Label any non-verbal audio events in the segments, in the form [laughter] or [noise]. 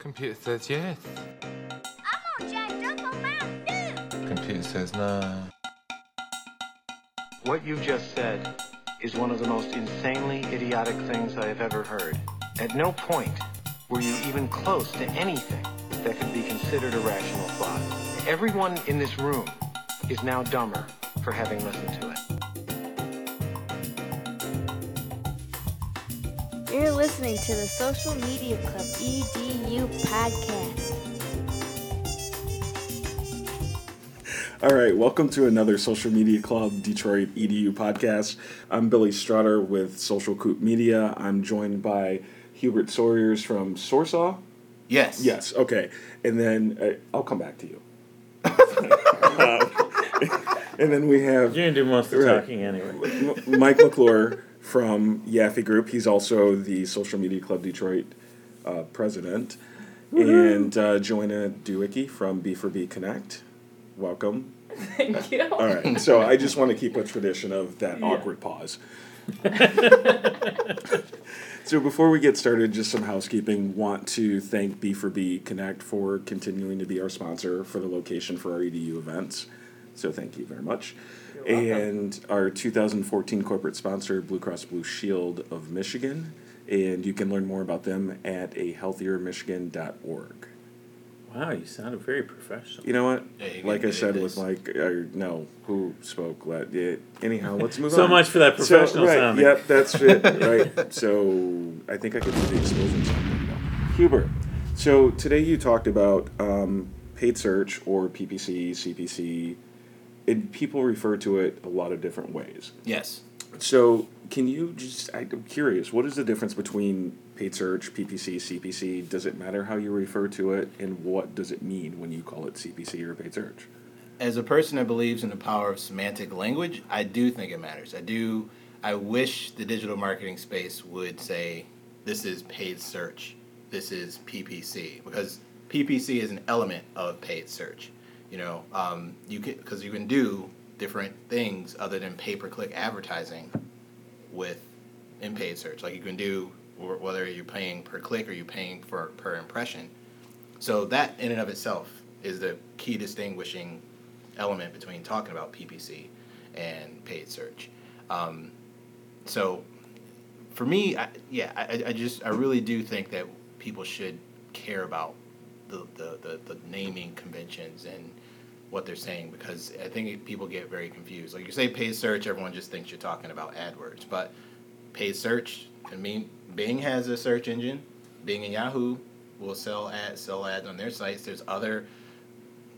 Computer says yes. I'm all jacked up on Mountain Dew. Computer says no. What you just said is one of the most insanely idiotic things I have ever heard. At no point were you even close to anything that could be considered a rational thought. Everyone in this room is now dumber for having listened to it. You're listening to the Social Media Club EDU podcast. All right, welcome to another Social Media Club Detroit EDU podcast. I'm Billy Strutter with Social Coop Media. I'm joined by Hubert Sawyers from SORSAW. Yes. Yes, okay. And then uh, I'll come back to you. Uh, [laughs] [laughs] and then we have You're gonna do most of the Right. talking anyway. M- Mike McClure from Yaffe Group. He's also the Social Media Club Detroit uh, president. And uh, Joanna Dewicki from B4B Connect. Welcome. [laughs] Thank you. All right. So I just want to keep a tradition of that awkward pause. [laughs] so before we get started, just some housekeeping. Want to thank B4B Connect for continuing to be our sponsor for the location for our EDU events. So thank you very much. And our 2014 corporate sponsor, Blue Cross Blue Shield of Michigan. And you can learn more about them at ahealthiermichigan.org. Wow, you sounded very professional. You know what? Yeah, like I said edit with this. Mike, or no, who spoke? Let yeah, anyhow, let's move So on. So much for that professional right, sounding. Yep, that's it. [laughs] Right. So I think I could do the explosion sound. Hubert. So today you talked about um, paid search or PPC, CPC. People refer to it a lot of different ways. Yes. So can you just? I'm curious. What is the difference between paid search, PPC, CPC? Does it matter how you refer to it, and what does it mean when you call it CPC or paid search? As a person that believes in the power of semantic language, I do think it matters. I do. I wish the digital marketing space would say this is paid search, this is PPC, because PPC is an element of paid search. You know, um, you can because you can do different things other than pay per click advertising with in paid search. Like you can do whether you're paying per click or you're paying for per impression. So that in and of itself is the key distinguishing element between talking about PPC and paid search. Um, so for me, I, yeah, I, I- just I really do think that people should care about the, the, the, the naming conventions and what they're saying because I think people get very confused. Like you say paid search, everyone just thinks you're talking about AdWords, but paid search, I mean, Bing has a search engine. Bing and Yahoo will sell ads, sell ads on their sites. There's other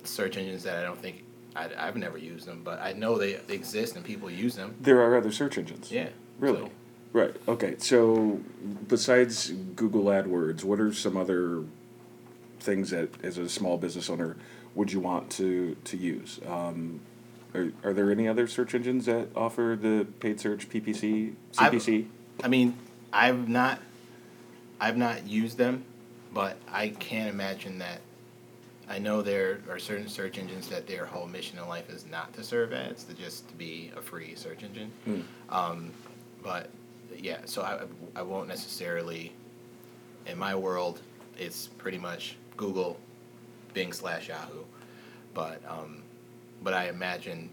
search engines that I don't think I, I've never used them, but I know they exist and people use them. There are other search engines. Yeah. Really? So- Right. Okay. So, besides Google AdWords, what are some other things that, as a small business owner, would you want to to use? Um, are, are there any other search engines that offer the paid search PPC I've- CPC? I mean, I've not, I've not used them, but I can't imagine that. I know there are certain search engines that their whole mission in life is not to serve ads, to just to be a free search engine. Um, but yeah, so I, I won't necessarily. In my world, it's pretty much Google, Bing slash Yahoo, but um, but I imagine,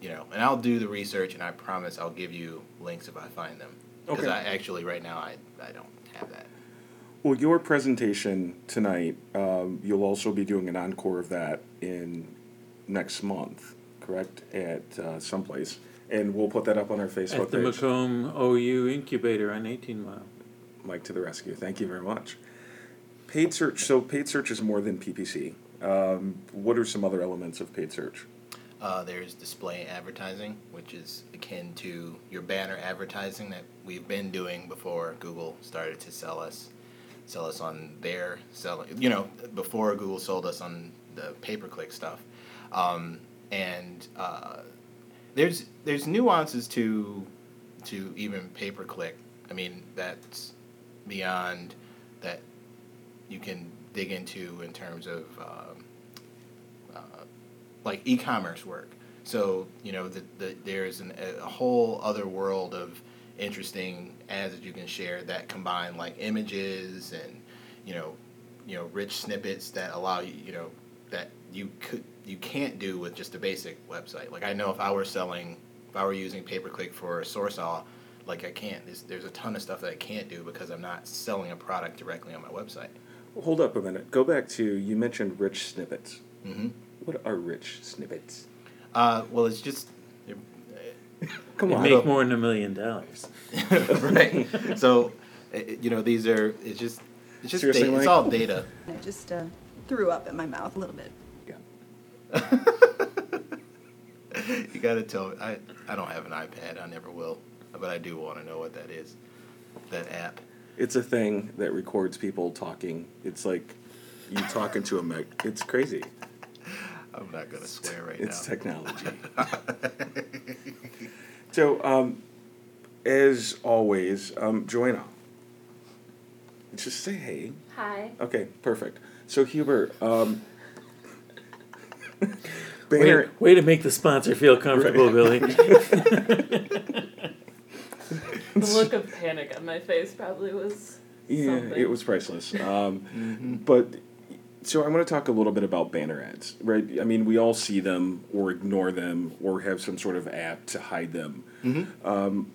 you know, and I'll do the research, and I promise I'll give you links if I find them. Because Okay. I actually right now I, I don't have that. Well, your presentation tonight, um, you'll also be doing an encore of that in next month, correct? At uh, someplace, and we'll put that up on our Facebook At the page. Macomb OU incubator on 18 Mile. Mike to the rescue. Thank you very much. Paid search. So paid search is more than PPC. Um, what are some other elements of paid search? Uh, there's display advertising, which is akin to your banner advertising that we've been doing before Google started to sell us, sell us on their selling. You know, before Google sold us on the pay per click stuff, um, and uh, there's there's nuances to to even pay per click. I mean, that's beyond that you can dig into in terms of. Um, uh, like e-commerce work. So you know, the, the, there's a whole other world of interesting ads that you can share that combine like images and you know you know rich snippets that allow you you know that you could you can't do with just a basic website. Like I know if I were selling if I were using pay per click for SORSAW, like I can't. There's, there's a ton of stuff that I can't do because I'm not selling a product directly on my website. Hold up a minute. Go back to you mentioned rich snippets. hmm What are rich snippets? Uh, well, it's just [laughs] Come on. make more than a million dollars. [laughs] right. So, uh, you know, these are it's just it's just Seriously, data, it's all data. I just uh, threw up in my mouth a little bit. Yeah. [laughs] You got to tell. I I don't have an iPad. I never will, but I do want to know what that is. That app. It's a thing that records people talking. It's like you talking to a mic. It's crazy. I'm not gonna swear right now. It's now. technology. [laughs] so, um, as always, um, Joanna, just say hey. Hi. Okay, perfect. So, Hubert, um, Banner, way to make the sponsor feel comfortable, Billy. [laughs] The [laughs] look of panic on my face probably was yeah, something. it was priceless. [laughs] Um, But so I want to talk a little bit about banner ads, right? I mean, we all see them or ignore them or have some sort of app to hide them. Um,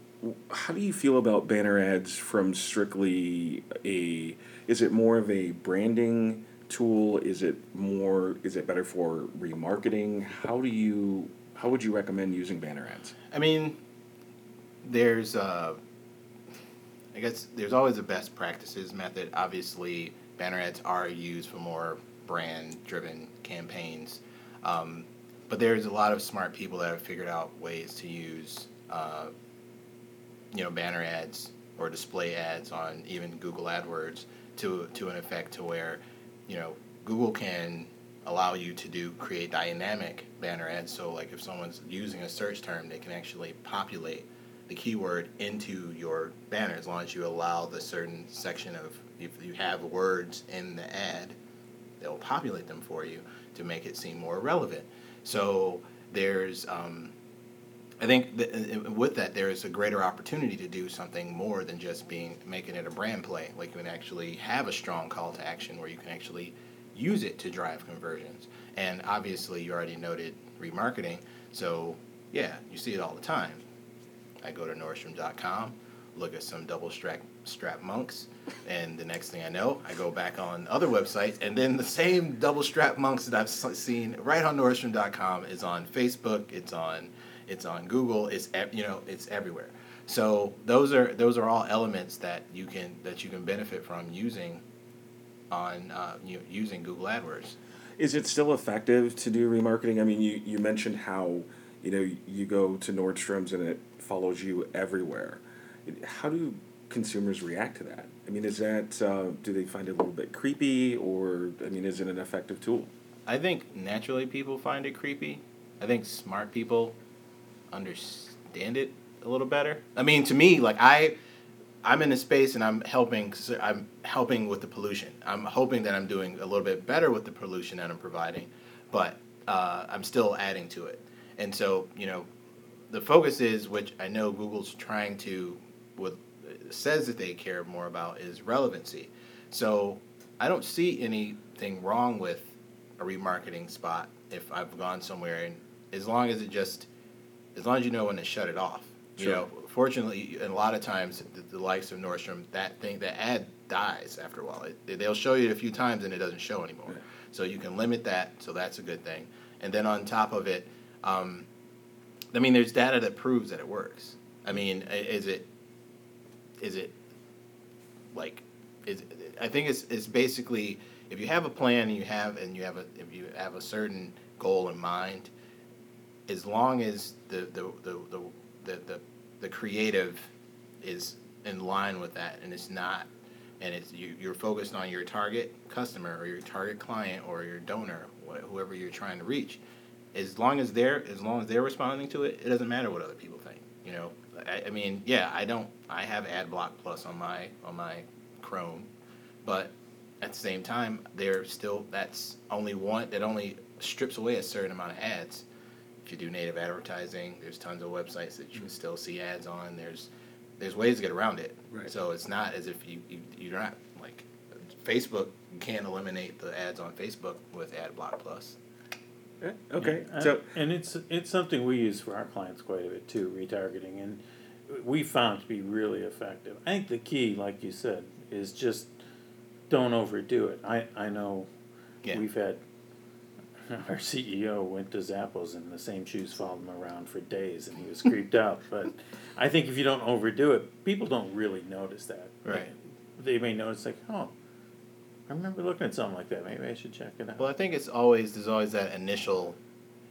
how do you feel about banner ads from strictly a? Is it more of a branding tool? Is it more? Is it better for remarketing? How do you? How would you recommend using banner ads? I mean, there's uh, I guess there's always a best practices method. Obviously, banner ads are used for more brand-driven campaigns, um, but there's a lot of smart people that have figured out ways to use, uh, you know, banner ads or display ads on even Google AdWords to to an effect to where, you know, Google can allow you to do create dynamic banner ads. So like if someone's using a search term, they can actually populate the keyword into your banner as long as you allow the certain section of if you have words in the ad, they'll populate them for you to make it seem more relevant. So there's um, I think that uh, with that there is a greater opportunity to do something more than just being making it a brand play. Like you can actually have a strong call to action where you can actually use it to drive conversions. And obviously, you already noted remarketing. So yeah, you see it all the time. I go to Nordstrom.com, look at some double strap strap monks, and the next thing I know, I go back on other websites, and then the same double strap monks that I've seen right on Nordstrom.com is on Facebook. It's on it's on Google. It's you know it's everywhere. So those are those are all elements that you can that you can benefit from using on uh, you using Google AdWords. Is it still effective to do remarketing? I mean, you, you mentioned how, you know, you go to Nordstrom's and it follows you everywhere. How do consumers react to that? I mean, is that, uh, do they find it a little bit creepy or, I mean, is it an effective tool? I think naturally people find it creepy. I think smart people understand it a little better. I mean, to me, like I, I'm in a space and I'm helping. I'm helping with the pollution. I'm hoping that I'm doing a little bit better with the pollution that I'm providing, but uh, I'm still adding to it. And so, you know, the focus is, which I know Google's trying to, with says that they care more about, is relevancy. So I don't see anything wrong with a remarketing spot if I've gone somewhere and as long as it just as long as you know when to shut it off. You Sure. know, fortunately, a lot of times the, the likes of Nordstrom, that thing, that ad dies after a while. It, they'll show you it a few times and it doesn't show anymore. Yeah. So you can limit that. So that's a good thing. And then on top of it, um, I mean, there's data that proves that it works. I mean, is it is it like is I think it's it's basically if you have a plan and you have and you have a if you have a certain goal in mind, as long as the the the the the, the, the creative is in line with that and it's not and it's you, you're focused on your target customer or your target client or your donor wh- whoever you're trying to reach as long as they're as long as they're responding to it it doesn't matter what other people think you know? I, I mean yeah i don't i have adblock plus on my on my chrome but at the same time they're still that's only one that only strips away a certain amount of ads. If you do native advertising there's tons of websites that you can mm-hmm. still see ads on. There's there's ways to get around it. Right. so it's not as if you, you you're not like Facebook you can't eliminate the ads on Facebook with AdBlock Plus. Okay, Yeah, so uh, and it's it's something we use for our clients quite a bit too, retargeting, and we found to be really effective. I think the key, like you said, is just don't overdo it. I I know Yeah. we've had [laughs] our CEO went to Zappos and the same shoes followed him around for days, and he was creeped [laughs] out. But I think if you don't overdo it, people don't really notice that. Right. They may notice like, oh, I remember looking at something like that. Maybe I should check it out. Well, I think it's always there's always that initial.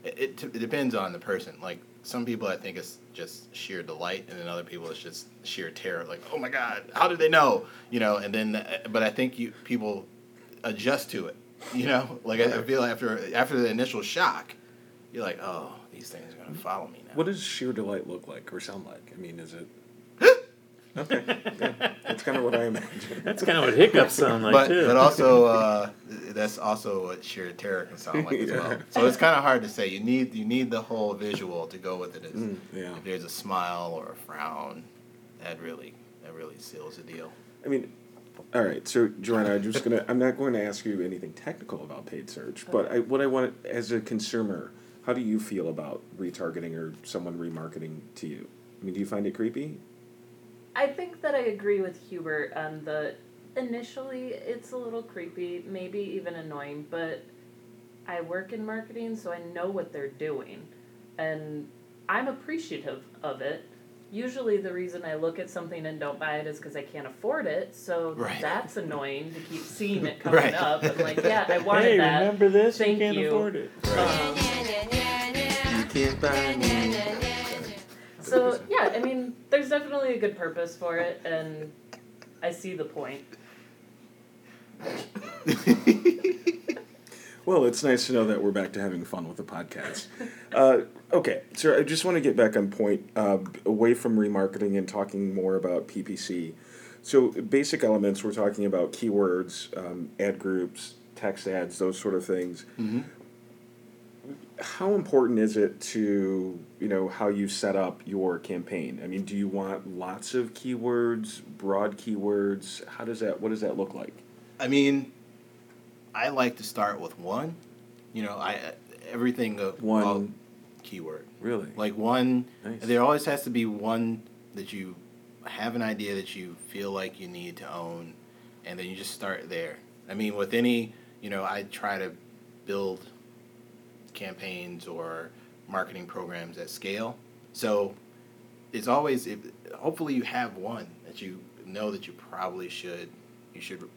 It, it, it depends on the person. Like some people, I think it's just sheer delight, and then other people it's just sheer terror. Like, oh my god, how did they know? You know, and then, uh, but I think you people adjust to it. [laughs] You know, like I, I feel after after the initial shock, you're like, oh, these things are gonna follow me now. what does sheer delight look like or sound like? I mean, is it? Okay, yeah, that's kind of what I imagine. That's kind of what hiccups sound like but too. but also uh, that's also what sheer terror can sound like as well. [laughs] So it's kind of hard to say. You need you need the whole visual to go with it. As, Mm, yeah. If there's a smile or a frown, that really that really seals the deal. I mean, all right. So, Joanna, I'm just gonna. I'm not going to ask you anything technical about paid search, but I, what I want as a consumer, how do you feel about retargeting or someone remarketing to you? I mean, do you find it creepy? I think that I agree with Hubert on the initially it's a little creepy, maybe even annoying, but I work in marketing so I know what they're doing and I'm appreciative of it. Usually the reason I look at something and don't buy it is because I can't afford it, so Right. that's annoying to keep seeing it [laughs] coming Right. up. I'm like, yeah, I [laughs] wanted hey, that. remember this? Thank you can't you. afford it. Um, You can't buy me. So [laughs] yeah, I mean, there's definitely a good purpose for it, and I see the point. [laughs] Well, it's nice to know that we're back to having fun with the podcast. [laughs] Uh, okay, so I just want to get back on point, uh, away from remarketing and talking more about PPC. So, basic elements, we're talking about keywords, um, ad groups, text ads, those sort of things. How important is it to, you know, how you set up your campaign? I mean, do you want lots of keywords, broad keywords? How does that, what does that look like? I mean, I like to start with one. You know, I everything One- all- keyword. Really? Like one, Nice. there always has to be one that you have an idea that you feel like you need to own, and then you just start there. I mean, with any, you know, I try to build campaigns or marketing programs at scale. So it's always, if, hopefully, you have one that you know that you probably should, you should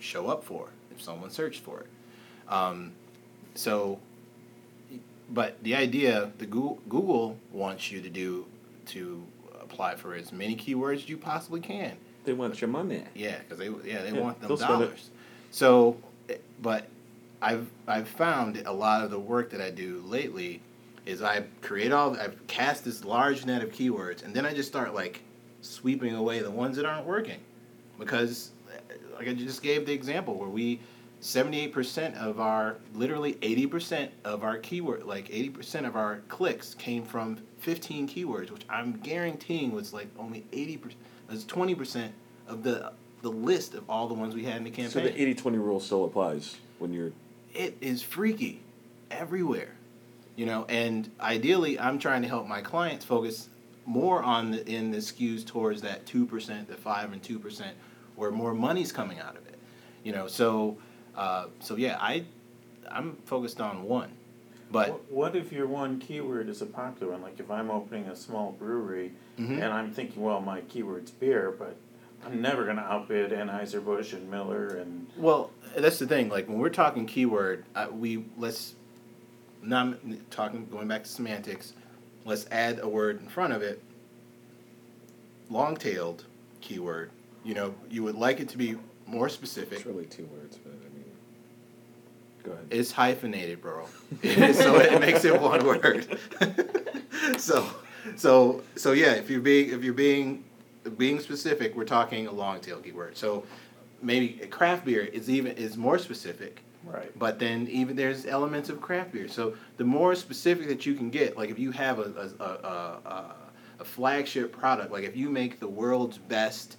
show up for if someone searched for it. Um, so but the idea the Google, Google wants you to do to apply for as many keywords as you possibly can. They want your money. Yeah, because they yeah they Yeah, want them it. dollars. So, but I've I've found a lot of the work that I do lately is I create all I've cast this large net of keywords and then I just start like sweeping away the ones that aren't working because eh, like I just gave the example where we 78% of our literally 80% of our keyword like 80% of our clicks came from 15 keywords which i'm guaranteeing was like only 80% was 20% of the the list of all the ones we had in the campaign So the 80 20 rule still applies when you're. It is freaky everywhere you know and ideally i'm trying to help my clients focus more on the in the skews towards that 2% the 5 and 2% where more money's coming out of it you know so uh, so yeah i i'm focused on one but What- if your one keyword is a popular one? Like if I'm opening a small brewery Mhm. and I'm thinking, well, my keyword's beer, but I'm never going to outbid Anheuser Busch and Miller and Well, that's the thing. Like when we're talking keyword, uh, we let's not talking going back to semantics. Let's add a word in front of it. Long-tailed keyword. You know, you would like it to be more specific. It's really two words, but I mean. Go ahead. It's hyphenated, bro. [laughs] so it makes it one word. [laughs] so, so, so yeah. If you're being, if you're being, being specific, we're talking a long tail keyword. So, maybe craft beer is even is more specific. right. But then even there's elements of craft beer. So the more specific that you can get, like if you have a a, a, a, a flagship product, like if you make the world's best,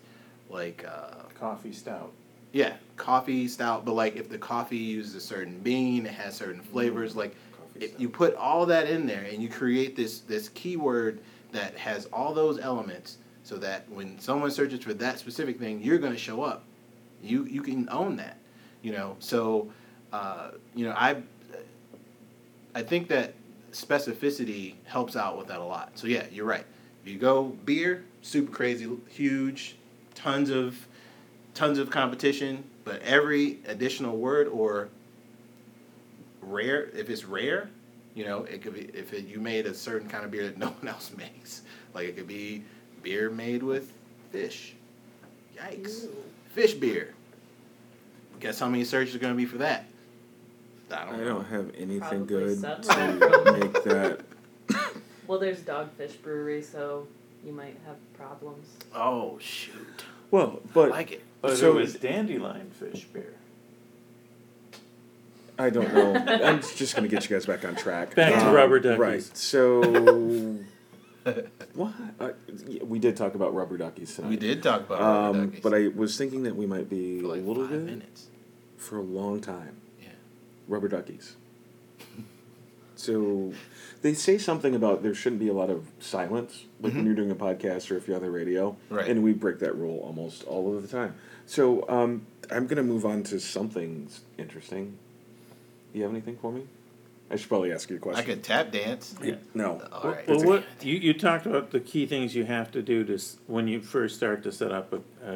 like uh, Coffee stout. Yeah, coffee stout, but like if the coffee uses a certain bean, it has certain flavors. Like coffee if you put all that in there and you create this this keyword that has all those elements, so that when someone searches for that specific thing, you're going to show up. You you can own that, you know. So, uh, you know, I I think that specificity helps out with that a lot. So yeah, you're right. If you go beer, super crazy, huge, tons of tons of competition, but every additional word or rare, if it's rare, you know, it could be if it, you made a certain kind of beer that [laughs] no one else makes. Like it could be beer made with fish. Yikes. Fish beer. Guess how many searches are going to be for that? I I don't know. don't have anything Probably good some. to make [laughs] that. Well, there's Dogfish Brewery, so you might have problems. Oh shoot! Well, but. I but like it. But So- it was dandelion fish beer. I don't know. [laughs] I'm just gonna get you guys back on track. Back to Um, rubber duckies. Right. So, [laughs] what? Uh, we did talk about rubber duckies tonight. We did talk about rubber Um, duckies but I was thinking that we might be for like a little bit minutes. for a long time. Yeah. Rubber duckies. so, they say something about there shouldn't be a lot of silence, like when Mhm. you're doing a podcast or if you're on the radio. Right. And we break that rule almost all of the time. So, um, I'm gonna move on to something interesting. You have anything for me? I should probably ask you a question. I could tap dance. Yeah, No. All right. Well, what you, you talked about the key things you have to do to s- when you first start to set up a, a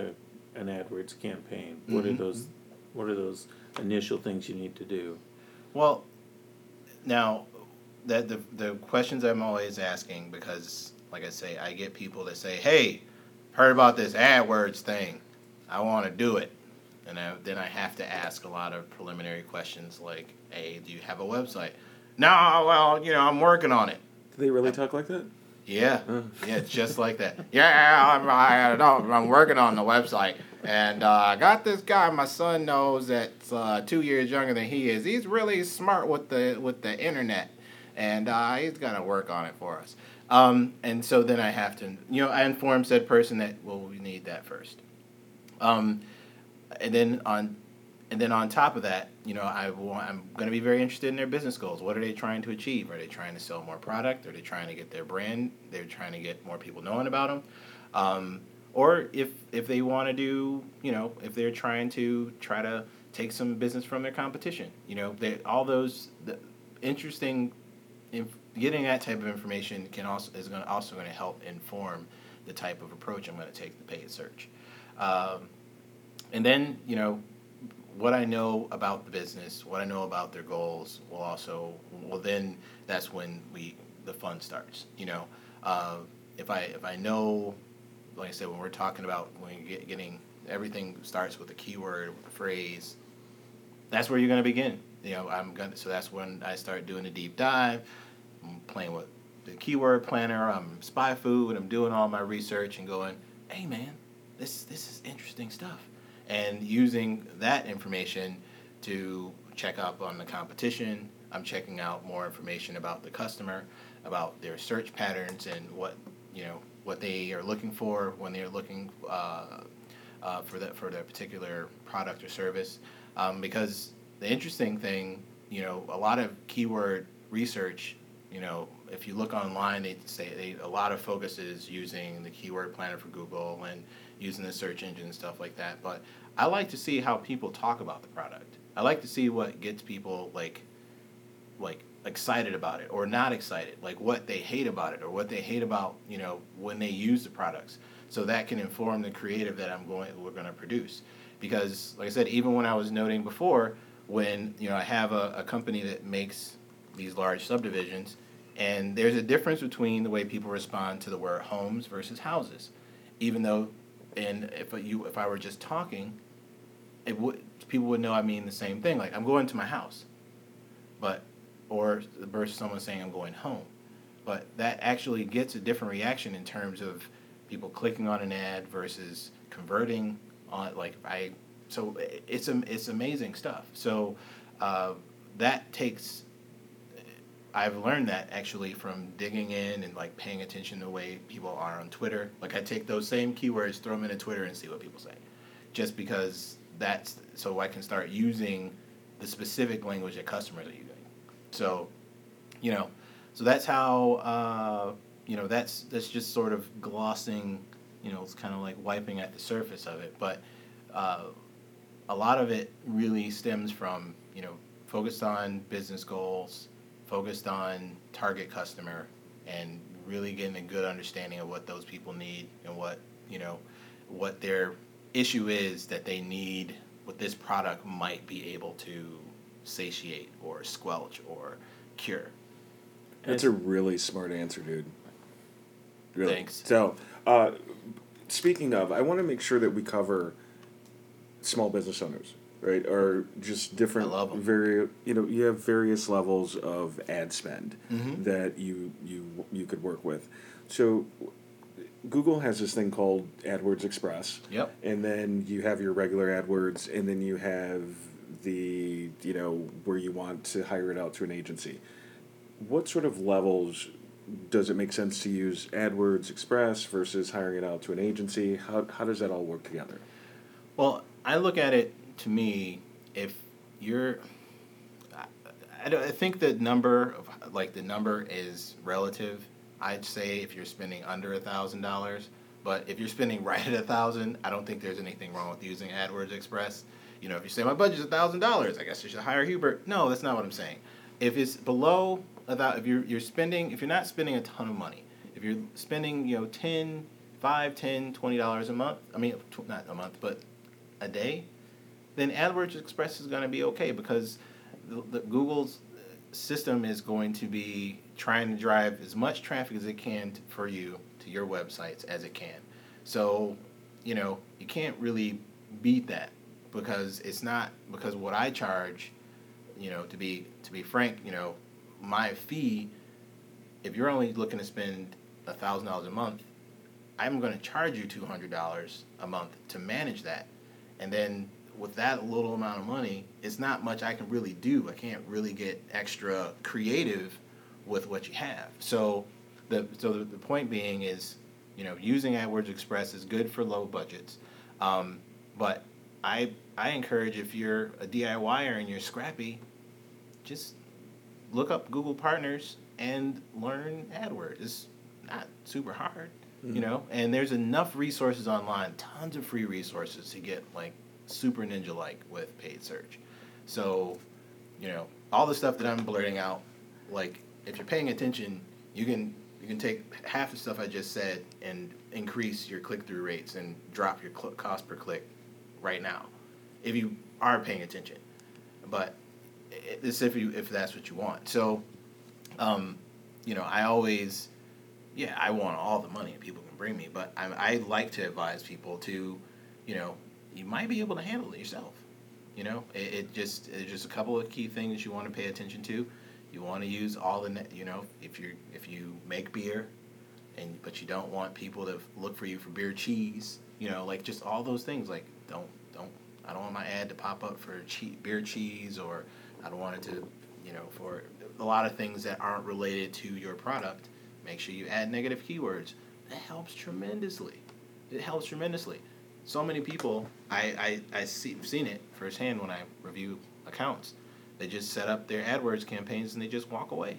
an AdWords campaign. What are Mhm. those? What are those initial things you need to do? Well, now that the the questions I'm always asking because, like I say, I get people that say, "Hey, heard about this AdWords thing? I want to do it," and I, then I have to ask a lot of preliminary questions like, "Hey, do you have a website?" No, well, you know, I'm working on it. Do they really talk like that? Yeah, Uh. yeah, just like that. Yeah, I'm, I know, I'm working on the website, and uh, I got this guy my son knows that's uh, two years younger than he is. He's really smart with the with the internet, and uh, he's gonna work on it for us. Um, and so then I have to, you know, I inform said person that well, we need that first. Um, and then on and then on top of that, you know, I want, I'm going to be very interested in their business goals. What are they trying to achieve? Are they trying to sell more product? Are they trying to get their brand? They're trying to get more people knowing about them. Um, or if if they want to do, you know, if they're trying to try to take some business from their competition, you know, they, all those the interesting, inf- getting that type of information can also is going to also going to help inform the type of approach I'm going to take the paid search. Um, and then you know what I know about the business, what I know about their goals, will also well then that's when we the fun starts. You know, uh, if I if I know, like I said, when we're talking about when get getting everything starts with a keyword, with a phrase. That's where you're going to begin. You know, I'm going to so that's when I start doing a deep dive. I'm playing with the keyword planner. I'm SpyFu. I'm doing all my research and going, hey man, this this is interesting stuff and using that information to check up on the competition. I'm checking out more information about the customer, about their search patterns and what you know what they are looking for when they're looking uh, uh, for that for their particular product or service. Um, because the interesting thing, you know, a lot of keyword research. You know, if you look online, they say they, a lot of focus is using the keyword planner for Google and using the search engine and stuff like that. But I like to see how people talk about the product. I like to see what gets people like like excited about it or not excited, like what they hate about it or what they hate about, you know, when they use the products. So that can inform the creative that I'm going we're going to produce. Because like I said, even when I was noting before, when, you know, I have a, a company that makes these large subdivisions and there's a difference between the way people respond to the word homes versus houses. Even though and if you if I were just talking, it would people would know I mean the same thing. Like I'm going to my house, but or versus someone saying I'm going home, but that actually gets a different reaction in terms of people clicking on an ad versus converting on like I. So it's it's amazing stuff. So uh, that takes. I've learned that actually from digging in and like paying attention to the way people are on Twitter. Like I take those same keywords, throw them into Twitter, and see what people say, just because that's so I can start using the specific language that customers are using. So, you know, so that's how uh, you know that's that's just sort of glossing, you know, it's kind of like wiping at the surface of it, but uh, a lot of it really stems from you know focused on business goals, focused on target customer, and really getting a good understanding of what those people need and what you know what their issue is that they need what this product might be able to satiate or squelch or cure. That's a really smart answer, dude. Really. Thanks. So, uh, speaking of, I want to make sure that we cover small business owners, right? Or just different, I love 'em. very, you know, you have various levels of ad spend Mhm. that you you you could work with. So, Google has this thing called AdWords Express. Yep. And then you have your regular AdWords, and then you have the you know where you want to hire it out to an agency. What sort of levels does it make sense to use AdWords Express versus hiring it out to an agency? How how does that all work together? Well, I look at it to me if you're. I, I, I think the number of like the number is relative. I'd say if you're spending under a thousand dollars, but if you're spending [laughs] right at a thousand, I don't think there's anything wrong with using AdWords Express. You know, if you say my budget's a thousand dollars, I guess you should hire Hubert. No, that's not what I'm saying. If it's below about if you're you're spending if you're not spending a ton of money, if you're spending you know 10 5 10 20 dollars a month i mean not a month but a day, then AdWords Express is going to be okay because the, the Google's uh, system is going to be trying to drive as much traffic as it can t- for you to your websites as it can. So, you know, you can't really beat that because it's not because what I charge, you know, to be to be frank, you know, my fee if you're only looking to spend a thousand dollars a month, I'm going to charge you two hundred dollars a month to manage that, and then with that little amount of money, it's not much I can really do. I can't really get extra creative with what you have. So the so the, the point being is, you know, using AdWords Express is good for low budgets, um, but I I encourage if you're a DIYer and you're scrappy, just look up Google Partners and learn AdWords. It's not super hard, you know. And there's enough resources online, tons of free resources to get like super ninja like with paid search. So, you know, all the stuff that I'm blurting out, like if you're paying attention, you can you can take half the stuff I just said and increase your click through rates and drop your cl- cost per click right now, if you are paying attention. But it's if you if that's what you want. So, um, you know, I always, yeah, I want all the money people can bring me, but I, I like to advise people to, you know, you might be able to handle it yourself. You know, it, it just it's just a couple of key things you want to pay attention to. You want to use all the, you know, if you if you make beer, and but you don't want people to look for you for beer cheese. You know, like just all those things. Like don't don't I don't want my ad to pop up for che- beer cheese, or I don't want it to, you know, for a lot of things that aren't related to your product. Make sure you add negative keywords. That helps tremendously. It helps tremendously. So many people, I, I, I see, seen it firsthand when I review accounts. They just set up their AdWords campaigns and they just walk away.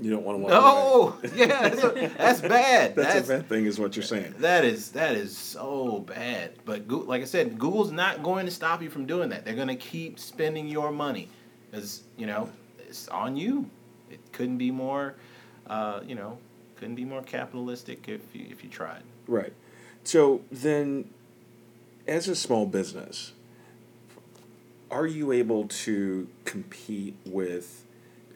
You don't want to walk away. No, [laughs] yeah, that's, that's [laughs] bad. That's, a bad thing, is what you're saying. That is that is so bad. But like I said, Google's not going to stop you from doing that. They're going to keep spending your money, because you know it's on you. It couldn't be more, uh, you know, couldn't be more capitalistic if you if you tried. Right. So then, as a small business, are you able to compete with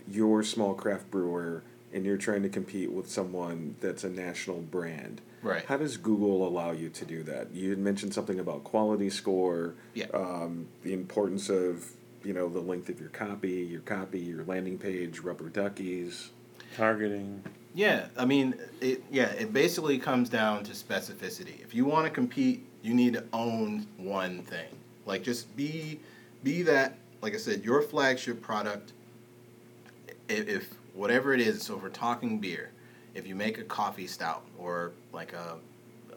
your small craft brewer and you're trying to compete with someone that's a national brand? Right. How does Google allow you to do that? You had mentioned something about quality score, Yeah. um, the importance of you know the length of your copy, your copy, your landing page, rubber duckies. Targeting. Yeah, I mean, it. Yeah, it basically comes down to specificity. If you want to compete, you need to own one thing. Like, just be, be that. Like I said, your flagship product. If, if whatever it is, so if we're talking beer, if you make a coffee stout or like a,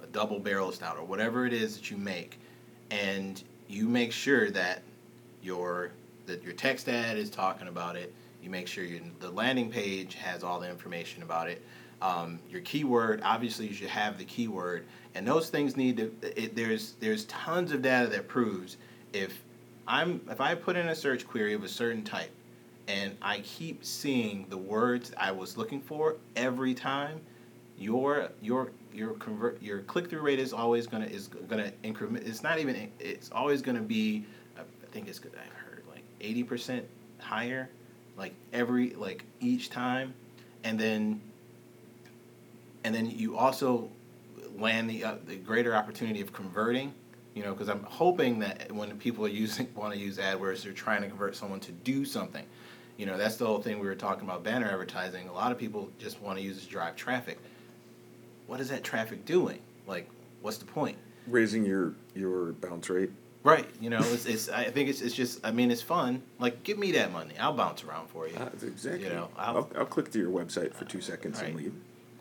a double barrel stout or whatever it is that you make, and you make sure that your that your text ad is talking about it. You make sure your, the landing page has all the information about it. Um, your keyword, obviously, you should have the keyword, and those things need to. It, there's there's tons of data that proves if I'm if I put in a search query of a certain type, and I keep seeing the words I was looking for every time, your your your convert your click through rate is always gonna is gonna increment. It's not even. It's always gonna be. I think it's good. I've heard like eighty percent higher, like every like each time, and then. And then you also land the uh, the greater opportunity of converting. You know, because I'm hoping that when people are using [laughs] want to use AdWords, they're trying to convert someone to do something. You know, that's the whole thing we were talking about banner advertising. A lot of people just want to use to drive traffic. What is that traffic doing? Like, what's the point? Raising your your bounce rate. Right. You know, it's, it's I think it's it's just I mean it's fun. Like, give me that money. I'll bounce around for you. Uh, exactly. You know, I'll, I'll, I'll, click through your website for two seconds and Right. leave.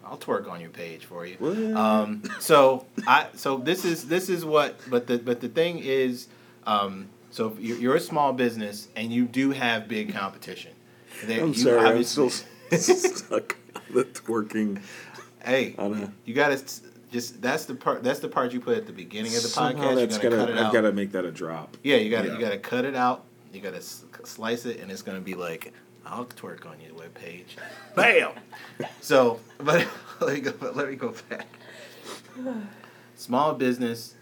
I'll twerk on your page for you. Um, so I so this is this is what but the but the thing is, um, so you're, you're a small business and you do have big competition. There- I'm you sorry, I'm still [laughs] stuck the twerking. Hey, you gotta s- just that's the part that's the part you put at the beginning of the somehow podcast. that's You're gonna gotta, cut it I've out. got to make that a drop. Yeah, you gotta Yeah. you gotta cut it out. You gotta s- slice it, and it's gonna be like I'll twerk on your webpage. Bam. [laughs] so, but [laughs] let me go. Let me go back. Small business,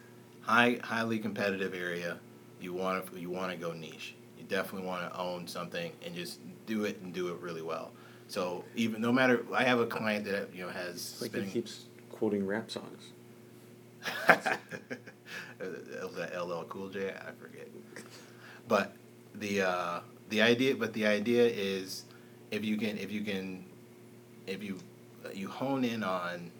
high highly competitive area. You want to you want to go niche. You definitely want to own something and just do it and do it really well. So even no matter, I have a client that you know has like he keeps quoting rap songs. was that LL Cool J? I forget. But the uh, the idea, but the idea is, if you can, if you can, if you you hone in on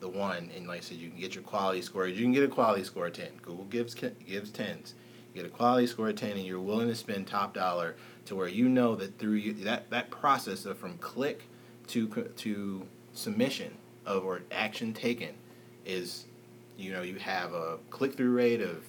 the one, and like I said, you can get your quality score. You can get a quality score of ten. Google gives gives tens. You get a quality score of ten, and you're willing to spend top dollar to where you know that through you, that that process of from click to to submission of or action taken is you know you have a click through rate of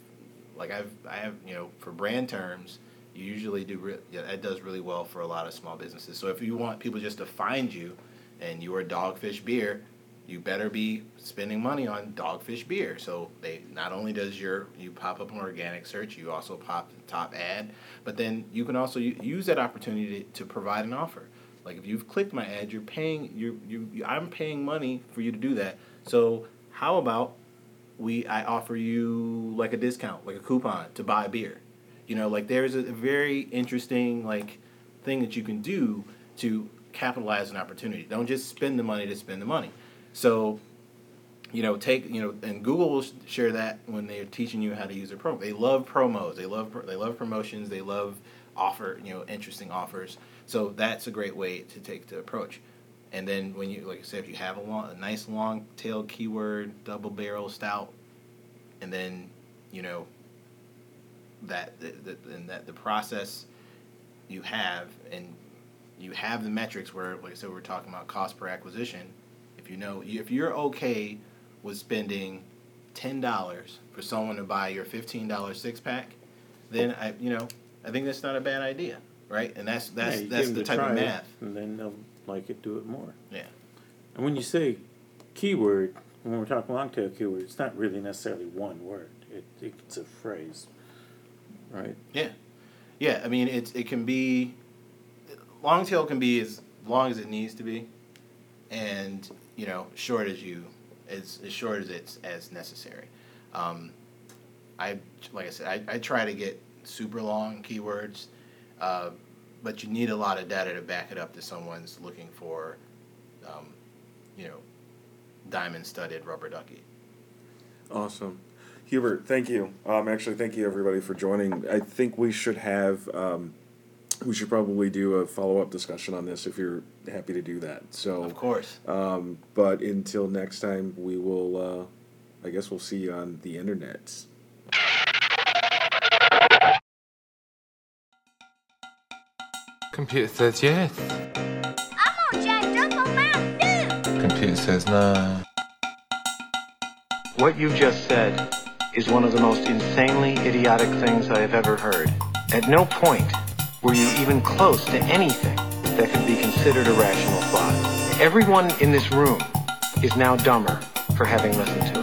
like I've I have you know for brand terms you usually do re- yeah, that does really well for a lot of small businesses. So if you want people just to find you and you are Dogfish Beer, you better be spending money on Dogfish Beer. So they not only does your you pop up an organic search, you also pop the top ad, but then you can also use that opportunity to, to provide an offer. Like if you've clicked my ad, you're paying you you I'm paying money for you to do that. So how about we I offer you like a discount, like a coupon to buy a beer. You know, like there's a very interesting like thing that you can do to capitalize an opportunity. Don't just spend the money to spend the money. So, you know, take you know, and Google will share that when they're teaching you how to use their promo. They love promos. They love they love promotions. They love offer you know interesting offers. So that's a great way to take the approach. And then when you like I said, if you have a long, a nice long tail keyword, double barrel stout, and then you know that the, the, and that the process you have and you have the metrics where like I said we're talking about cost per acquisition. If you know if you're okay with spending ten dollars for someone to buy your fifteen dollar six pack, then I you know I think that's not a bad idea, right? And that's that's Yeah, that's the type of try it, math. And then they'll like it, do it more. Yeah. And when you say keyword, when we're talking long tail keyword, it's not really necessarily one word. It, it's a phrase, right? Yeah, yeah. I mean, it's it can be long tail can be as long as it needs to be, and you know, short as you as as short as it's as necessary. Um, I like I said, I, I try to get super long keywords, uh, but you need a lot of data to back it up. That someone's looking for, um, you know, diamond studded rubber ducky. Awesome. Hubert, thank you. Um, actually, thank you everybody for joining. I think we should have, um, we should probably do a follow up discussion on this if you're happy to do that. So, Of course. um, but until next time, we will, uh, I guess we'll see you on the internet. Computer says yes. I'm gonna jack up on Mountain Dew. Computer says no. What you just said is one of the most insanely idiotic things I have ever heard. At no point were you even close to anything that could be considered a rational thought. Everyone in this room is now dumber for having listened to it.